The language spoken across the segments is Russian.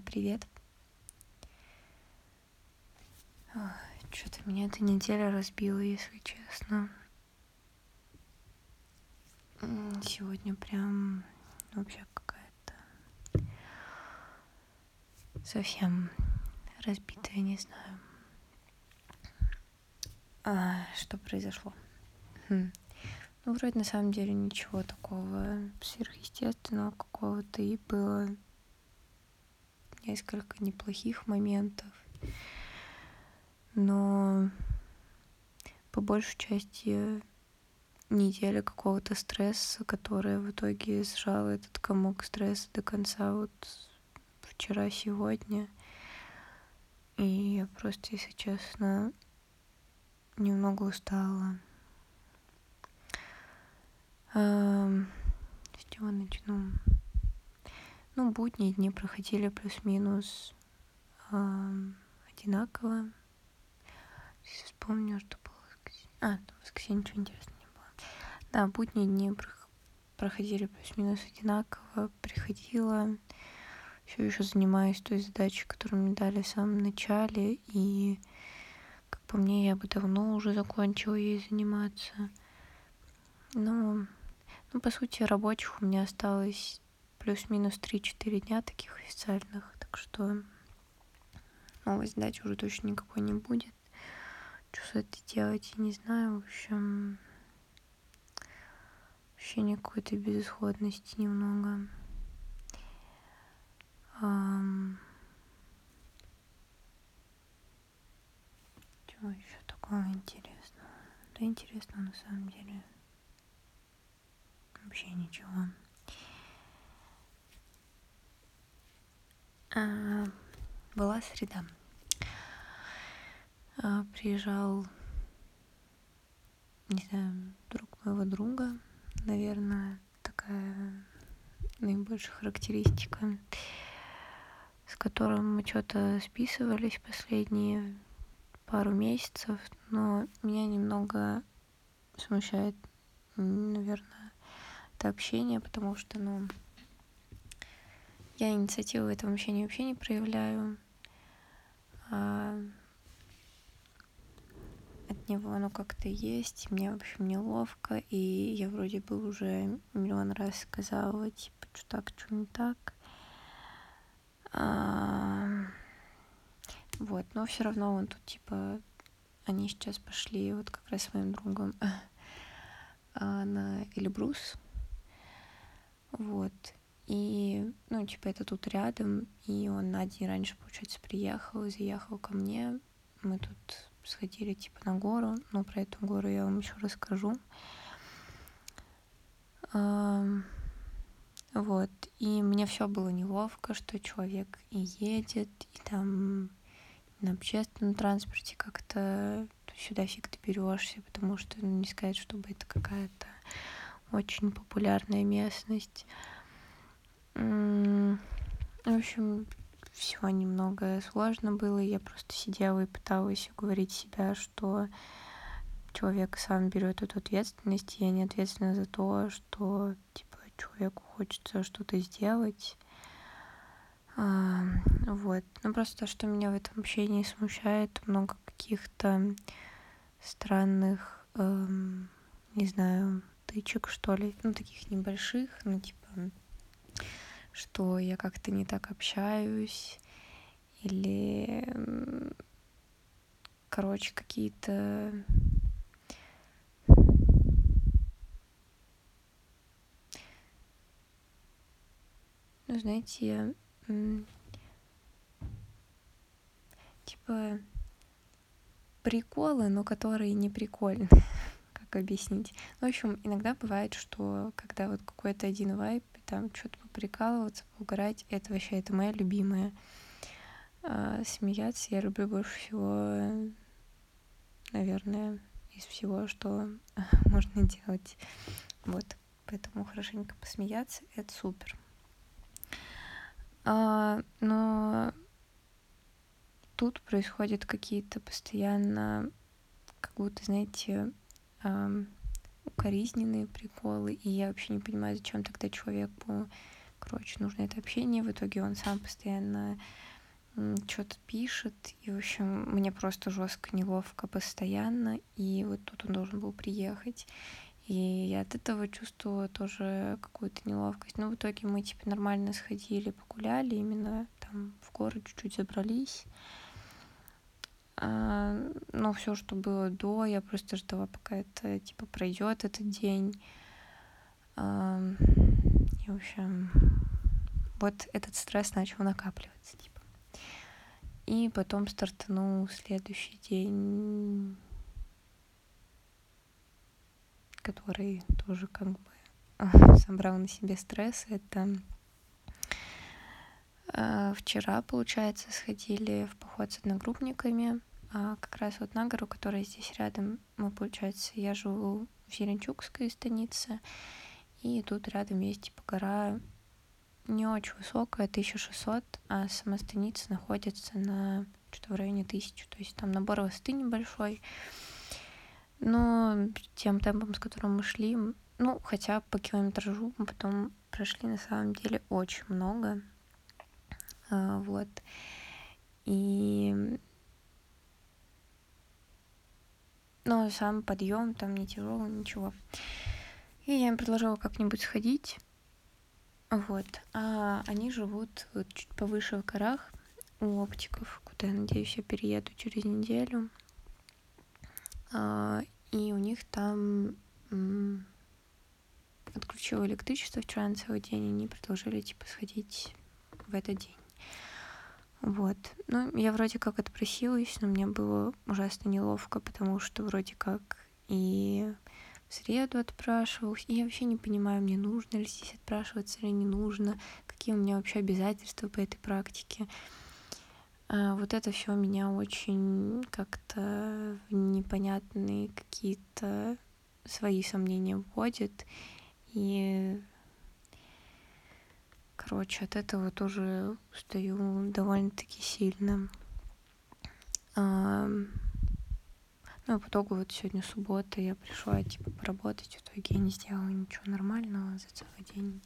Привет. Что-то меня эта неделя разбила, если честно. Сегодня прям вообще какая-то совсем разбитая, не знаю. А, что произошло? Хм. Ну, вроде на самом деле ничего такого сверхъестественного какого-то и было несколько неплохих моментов. Но по большей части неделя какого-то стресса, которая в итоге сжала этот комок стресса до конца вот вчера-сегодня. И я просто, если честно, немного устала. С чего начну? Ну, будние дни проходили плюс-минус одинаково. Сейчас вспомню, что было. А, в воскресенье ничего интересного не было. Да, будние дни проходили плюс-минус одинаково. Приходила, все еще занимаюсь той задачей, которую мне дали в самом начале. И, как по мне, я бы давно уже закончила ей заниматься. Но ну, по сути, рабочих у меня осталось плюс-минус 3-4 дня таких официальных, так что новой задачи уже точно никакой не будет. Что с этим делать, я не знаю. В общем, ощущение какой-то безысходности немного. Um... Чего еще такого интересного? Да интересно на самом деле вообще ничего. А, была среда. А, приезжал, не знаю, друг моего друга, наверное, такая наибольшая характеристика, с которым мы что-то списывались последние пару месяцев, но меня немного смущает, наверное, это общение, потому что, ну, я инициативу в этом общении вообще не проявляю. А от него оно как-то есть, мне, в общем, неловко, и я вроде бы уже миллион раз сказала, типа, что так, что не так. А... Вот, но все равно он тут, типа, они сейчас пошли вот как раз с моим другом на Эльбрус, вот. И, ну, типа, это тут рядом, и он на день раньше, получается, приехал заехал ко мне. Мы тут сходили, типа, на гору, но про эту гору я вам еще расскажу. Вот. И мне все было неловко, что человек и едет, и там на общественном транспорте как-то сюда фиг доберешься, потому что, ну, не сказать, чтобы это какая-то очень популярная местность. В общем, все немного сложно было. Я просто сидела и пыталась уговорить себя, что человек сам берет эту ответственность, и я не ответственна за то, что типа человеку хочется что-то сделать. А, вот. Ну просто то, что меня в этом общении смущает, много каких-то странных, эм, не знаю, тычек, что ли, ну, таких небольших, ну, типа, что я как-то не так общаюсь, или, короче, какие-то ну, знаете, типа приколы, но которые не прикольные как объяснить. Ну, в общем, иногда бывает, что когда вот какой-то один вайп, там что-то поприкалываться, поугарать, это вообще, это моя любимая. А, смеяться я люблю больше всего, наверное, из всего, что можно делать. Вот, поэтому хорошенько посмеяться, это супер. А, но тут происходят какие-то постоянно, как будто, знаете, укоризненные приколы, и я вообще не понимаю, зачем тогда человеку короче, нужно это общение. В итоге он сам постоянно что-то пишет, и, в общем, мне просто жестко неловко постоянно, и вот тут он должен был приехать, и я от этого чувствовала тоже какую-то неловкость. Но в итоге мы, типа, нормально сходили, погуляли, именно там в город чуть-чуть забрались. А, но все, что было до, я просто ждала, пока это, типа, пройдет этот день. А, и, в общем, вот этот стресс начал накапливаться, типа. И потом стартанул следующий день, который тоже как бы собрал на себе стресс. Это вчера, получается, сходили в поход с одногруппниками. А как раз вот на гору, которая здесь рядом, мы, получается, я живу в Зеленчукской станице, и тут рядом есть типа гора не очень высокая, 1600, а сама станица находится на что-то в районе 1000, то есть там набор высоты небольшой. Но тем темпом, с которым мы шли, ну, хотя по километражу мы потом прошли на самом деле очень много. А, вот. И но сам подъем там не тяжелый, ничего. И я им предложила как-нибудь сходить. Вот. А они живут вот чуть повыше в горах у оптиков, куда, я надеюсь, я перееду через неделю. А, и у них там отключило электричество вчера на целый день, и они предложили, типа, сходить в этот день. Вот. Ну, я вроде как отпросилась, но мне было ужасно неловко, потому что вроде как и среду отпрашивалась. И я вообще не понимаю, мне нужно ли здесь отпрашиваться или не нужно, какие у меня вообще обязательства по этой практике. А вот это все меня очень как-то в непонятные какие-то свои сомнения вводит. И, короче, от этого тоже устаю довольно-таки сильно. Ну, и по итогу вот сегодня суббота, я пришла, типа, поработать, в итоге я не сделала ничего нормального за целый день.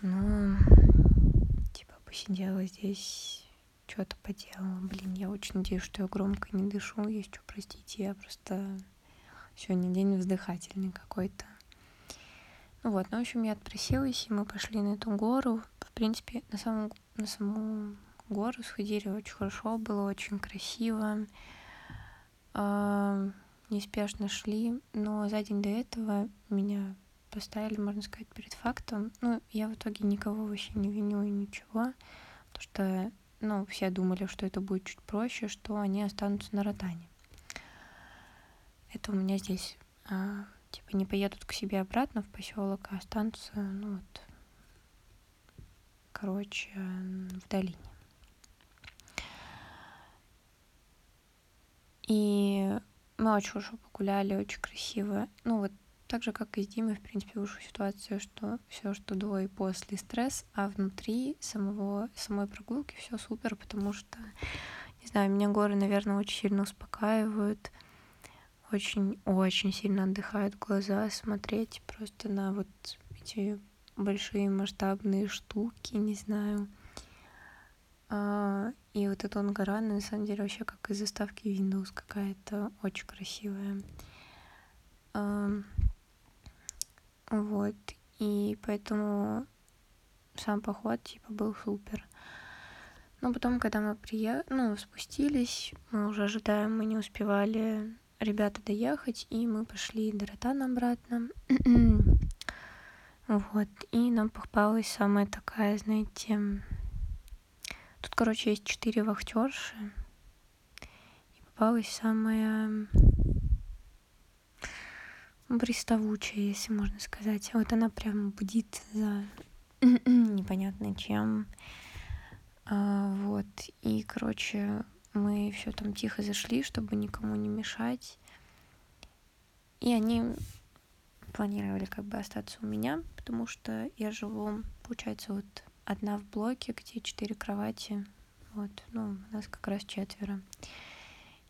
Ну, типа, посидела здесь, что-то поделала. Блин, я очень надеюсь, что я громко не дышу, есть что, простите, я просто сегодня день вздыхательный какой-то. Вот, ну, в общем, я отпросилась, и мы пошли на эту гору. В принципе, на саму, на саму гору сходили очень хорошо, было очень красиво неспешно шли, но за день до этого меня поставили, можно сказать, перед фактом. Ну, я в итоге никого вообще не виню и ничего, потому что, ну, все думали, что это будет чуть проще, что они останутся на Ротане. Это у меня здесь, а, типа, не поедут к себе обратно в поселок, а останутся, ну, вот, короче, в долине. И мы очень хорошо погуляли, очень красиво. Ну вот так же, как и с Димой, в принципе, вышла ситуация, что все, что до и после стресс, а внутри самого, самой прогулки все супер, потому что, не знаю, меня горы, наверное, очень сильно успокаивают, очень-очень сильно отдыхают глаза смотреть просто на вот эти большие масштабные штуки, не знаю. А, и вот эта он гора, на самом деле, вообще как из заставки Windows какая-то очень красивая. Вот. И поэтому сам поход, типа, был супер. Но потом, когда мы приехали, ну, спустились, мы уже ожидаем, мы не успевали ребята доехать, и мы пошли до Ротана обратно. вот. И нам попалась самая такая, знаете, Тут, короче, есть четыре вахтерши. И попалась самая приставучая, если можно сказать. Вот она прям бдит за непонятно чем. А, вот. И, короче, мы все там тихо зашли, чтобы никому не мешать. И они планировали как бы остаться у меня, потому что я живу, получается, вот одна в блоке, где четыре кровати. Вот, ну, у нас как раз четверо.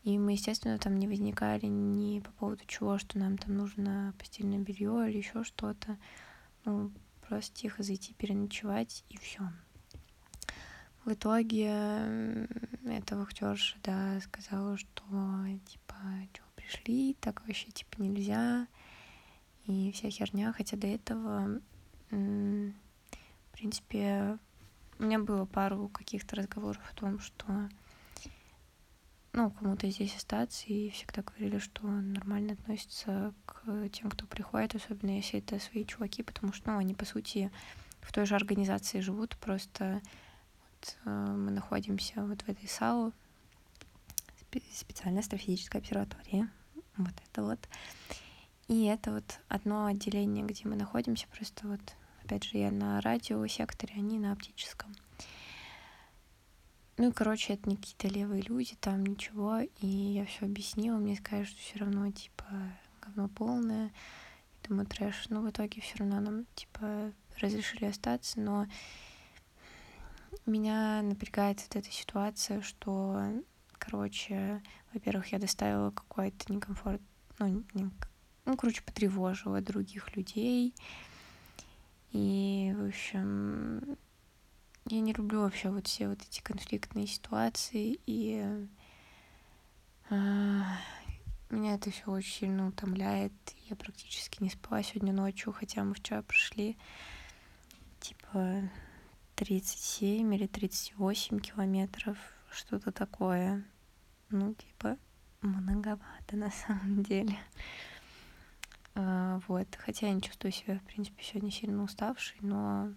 И мы, естественно, там не возникали ни по поводу чего, что нам там нужно постельное белье или еще что-то. Ну, просто тихо зайти переночевать и все. В итоге эта вахтерша, да, сказала, что типа, что пришли, так вообще типа нельзя, и вся херня, хотя до этого, в принципе, у меня было пару каких-то разговоров о том, что ну, кому-то здесь остаться, и всегда говорили, что нормально относятся к тем, кто приходит, особенно если это свои чуваки, потому что, ну, они, по сути, в той же организации живут, просто мы находимся вот в этой САУ, специальная астрофизическая обсерватория, вот это вот. И это вот одно отделение, где мы находимся, просто вот, опять же, я на радиосекторе, они на оптическом. Ну и, короче, это не какие-то левые люди, там ничего. И я все объяснила, мне сказали, что все равно, типа, говно полное. Я думаю, трэш. Но в итоге все равно нам, типа, разрешили остаться, но меня напрягает вот эта ситуация, что, короче, во-первых, я доставила какой-то некомфорт, ну, не, ну, короче, потревожила других людей. И, в общем, я не люблю вообще вот все вот эти конфликтные ситуации, и э, меня это все очень сильно утомляет. Я практически не спала сегодня ночью, хотя мы вчера пришли типа 37 или 38 километров, что-то такое. Ну, типа, многовато на самом деле. А, вот. Хотя я не чувствую себя, в принципе, сегодня сильно уставшей, но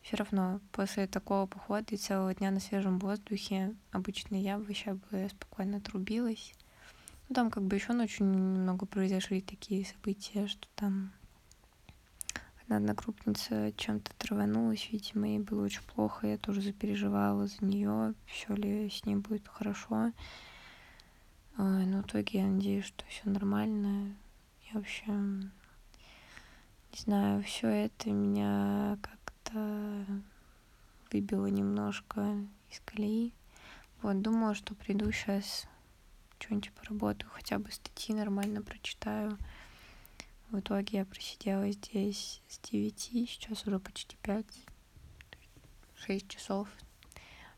все равно после такого похода и целого дня на свежем воздухе обычно я вообще бы спокойно отрубилась. Ну, там как бы еще ночью немного произошли такие события, что там одна одногруппница чем-то траванулась, видимо, ей было очень плохо, я тоже запереживала за нее, все ли с ней будет хорошо. Но в итоге я надеюсь, что все нормально. И, в общем, не знаю, все это меня как как выбило немножко из колеи. Вот, думала, что приду сейчас что-нибудь поработаю, хотя бы статьи нормально прочитаю. В итоге я просидела здесь с 9, сейчас уже почти 5, 6 часов.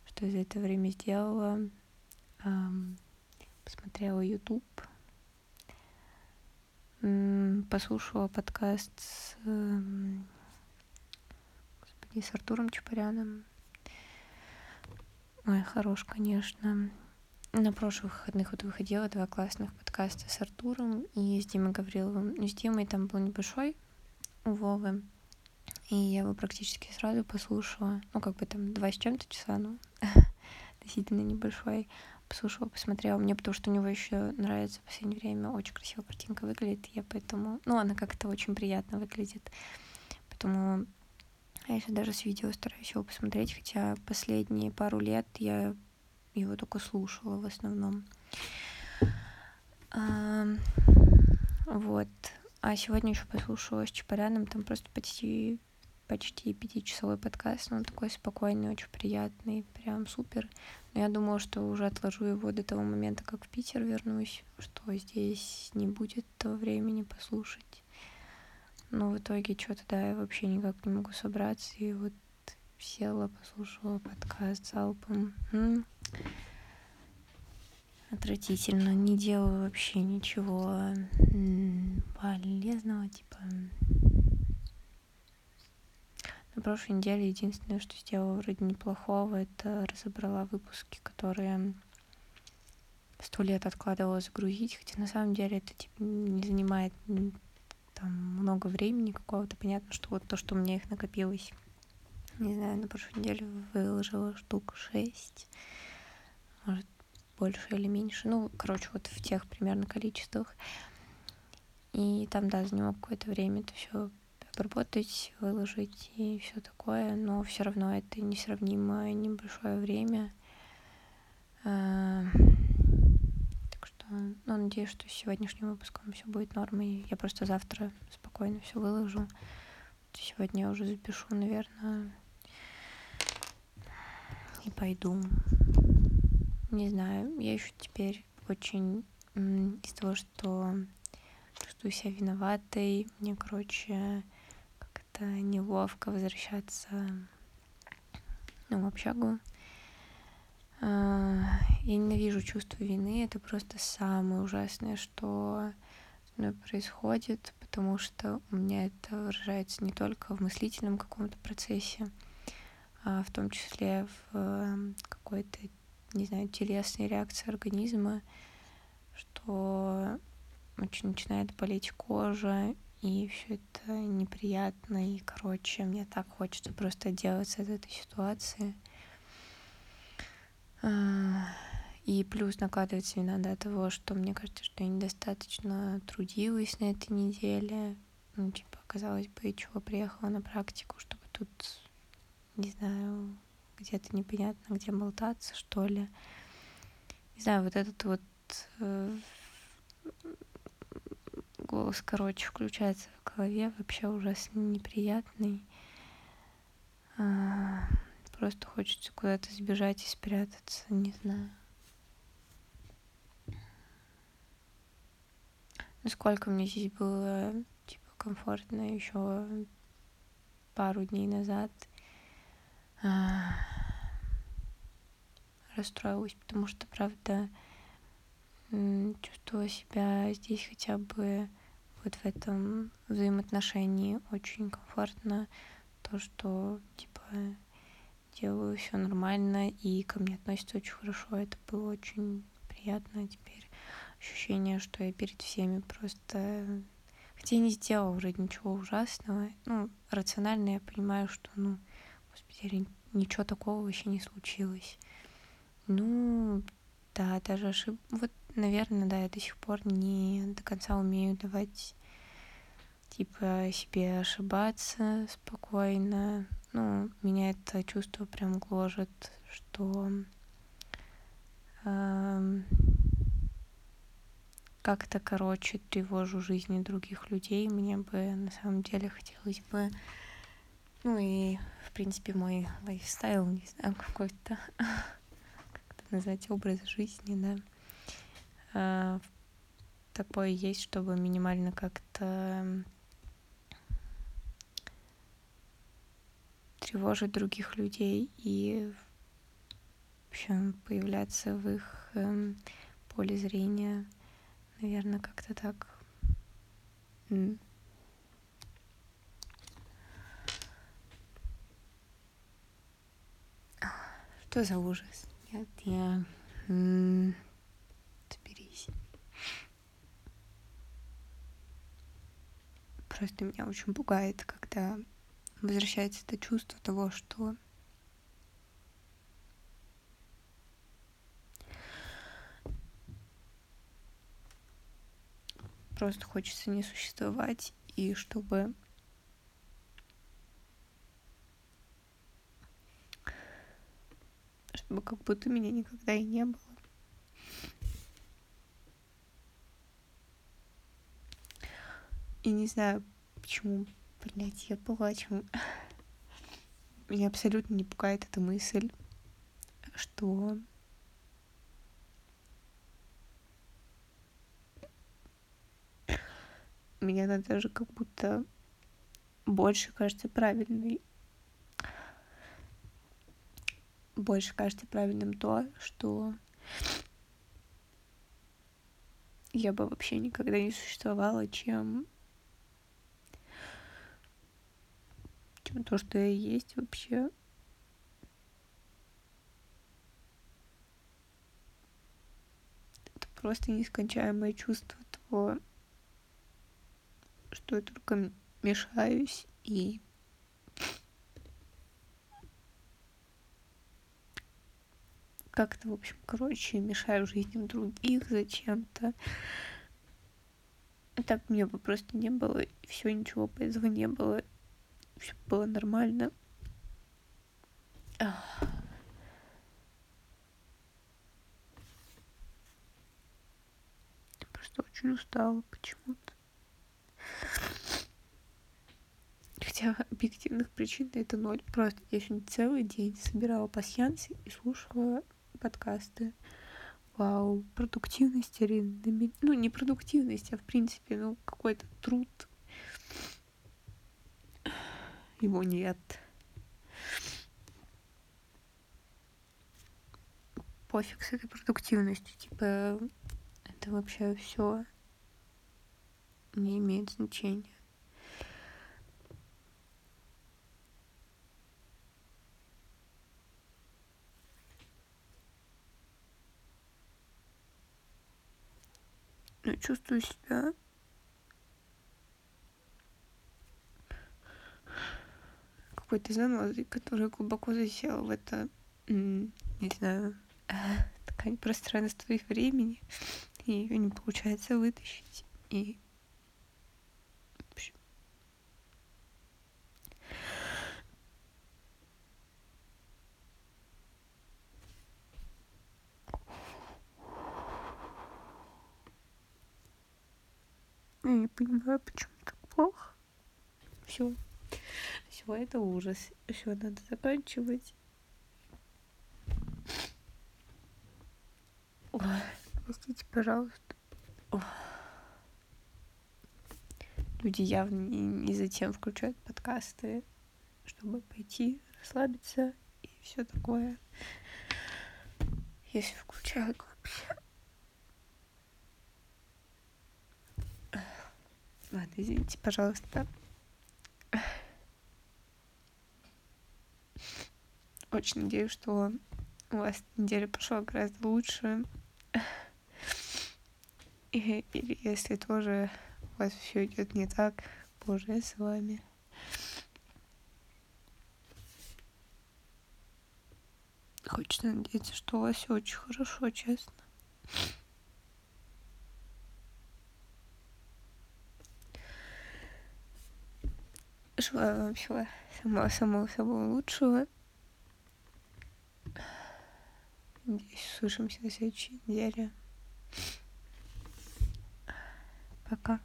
Что за это время сделала? Посмотрела YouTube, послушала подкаст с эм, и с Артуром Чапаряном. Ой, хорош, конечно. На прошлых выходных вот выходила два классных подкаста с Артуром и с Димой Гавриловым. Ну, с Димой там был небольшой у Вовы, и я его практически сразу послушала. Ну, как бы там два с чем-то часа, ну, относительно небольшой. Послушала, посмотрела. Мне потому что у него еще нравится в последнее время. Очень красивая картинка выглядит. Я поэтому... Ну, она как-то очень приятно выглядит. Поэтому я сейчас даже с видео стараюсь его посмотреть, хотя последние пару лет я его только слушала в основном. Вот. А сегодня еще послушала с Чапаряном, там просто почти почти пятичасовой подкаст, но он такой спокойный, очень приятный, прям супер. Но я думала, что уже отложу его до того момента, как в Питер вернусь, что здесь не будет того времени послушать. Но в итоге что-то, да, я вообще никак не могу собраться. И вот села, послушала подкаст залпом. М-м. Отвратительно. Не делаю вообще ничего полезного, типа... На прошлой неделе единственное, что сделала вроде неплохого, это разобрала выпуски, которые сто лет откладывала загрузить, хотя на самом деле это типа не занимает там много времени какого-то. Понятно, что вот то, что у меня их накопилось, не знаю, на прошлой неделе выложила штук шесть, может, больше или меньше. Ну, короче, вот в тех примерно количествах. И там, да, заняло какое-то время это все обработать, выложить и все такое, но все равно это несравнимо небольшое время. А, ну, надеюсь, что с сегодняшним выпуском все будет нормой. Я просто завтра спокойно все выложу. Сегодня я уже запишу, наверное, и пойду. Не знаю, я еще теперь очень из того, что чувствую себя виноватой. Мне, короче, как как-то неловко возвращаться ну, в общагу. А, я ненавижу чувство вины, это просто самое ужасное, что со мной происходит, потому что у меня это выражается не только в мыслительном каком-то процессе, а в том числе в эм, какой-то, не знаю, телесной реакции организма, что очень начинает болеть кожа, и все это неприятно, и, короче, мне так хочется просто отделаться от этой ситуации. А, и плюс накладывается вина до того, что мне кажется, что я недостаточно трудилась на этой неделе. Ну, типа, казалось бы, чего приехала на практику, чтобы тут, не знаю, где-то непонятно, где болтаться, что ли. Не знаю, вот этот вот э, голос, короче, включается в голове, вообще ужасно неприятный. А, просто хочется куда-то сбежать и спрятаться, не знаю. Насколько мне здесь было типа комфортно еще пару дней назад а, расстроилась, потому что, правда, чувствовала себя здесь хотя бы вот в этом взаимоотношении очень комфортно то, что типа делаю все нормально и ко мне относятся очень хорошо. Это было очень приятно. Теперь ощущение, что я перед всеми просто... Хотя я не сделала вроде ничего ужасного. Ну, рационально я понимаю, что, ну, господи, ничего такого вообще не случилось. Ну, да, даже ошиб... Вот наверное, да, я до сих пор не до конца умею давать типа себе ошибаться спокойно. Ну, меня это чувство прям гложет, что э, как-то, короче, тревожу жизни других людей. Мне бы на самом деле хотелось бы, ну и, в принципе, мой лайфстайл, не знаю, какой-то, назвать, образ жизни, да, Э, такое есть, чтобы минимально как-то тревожить других людей и в общем появляться в их э, поле зрения, наверное, как-то так. Что за ужас? Нет, я Просто меня очень пугает, когда возвращается это чувство того, что просто хочется не существовать, и чтобы чтобы как будто меня никогда и не было. И не знаю, почему, блядь, я плачу. Меня абсолютно не пугает эта мысль, что меня она даже как будто больше кажется правильной. Больше кажется правильным то, что я бы вообще никогда не существовала, чем чем то, что я есть вообще. Это просто нескончаемое чувство того, что я только мешаюсь и как-то, в общем, короче, мешаю жизням других зачем-то. Так мне бы просто не было, и все, ничего бы этого не было все было нормально. Я просто очень устала почему-то. Хотя объективных причин это ноль. Просто я сегодня целый день собирала пасьянс и слушала подкасты. Вау, продуктивность, Арина. Ну, не продуктивность, а в принципе, ну, какой-то труд его нет. Пофиг с этой продуктивностью, типа это вообще все не имеет значения. Чувствую себя какой-то занозой, которая глубоко засела в это, не знаю, ткань пространства и времени, и ее не получается вытащить. И Я не понимаю, почему так плохо. Все. Все, это ужас. Все, надо заканчивать. Ой, простите, пожалуйста. Люди явно не, не затем включают подкасты, чтобы пойти расслабиться и все такое. Если включают вообще. Ладно, извините, пожалуйста. Очень надеюсь, что у вас неделя прошла гораздо лучше. И, или если тоже у вас все идет не так, боже, с вами. Хочется надеяться, что у вас все очень хорошо, честно. Желаю вам всего самого-самого лучшего. Надеюсь, услышимся на следующей неделе. Пока.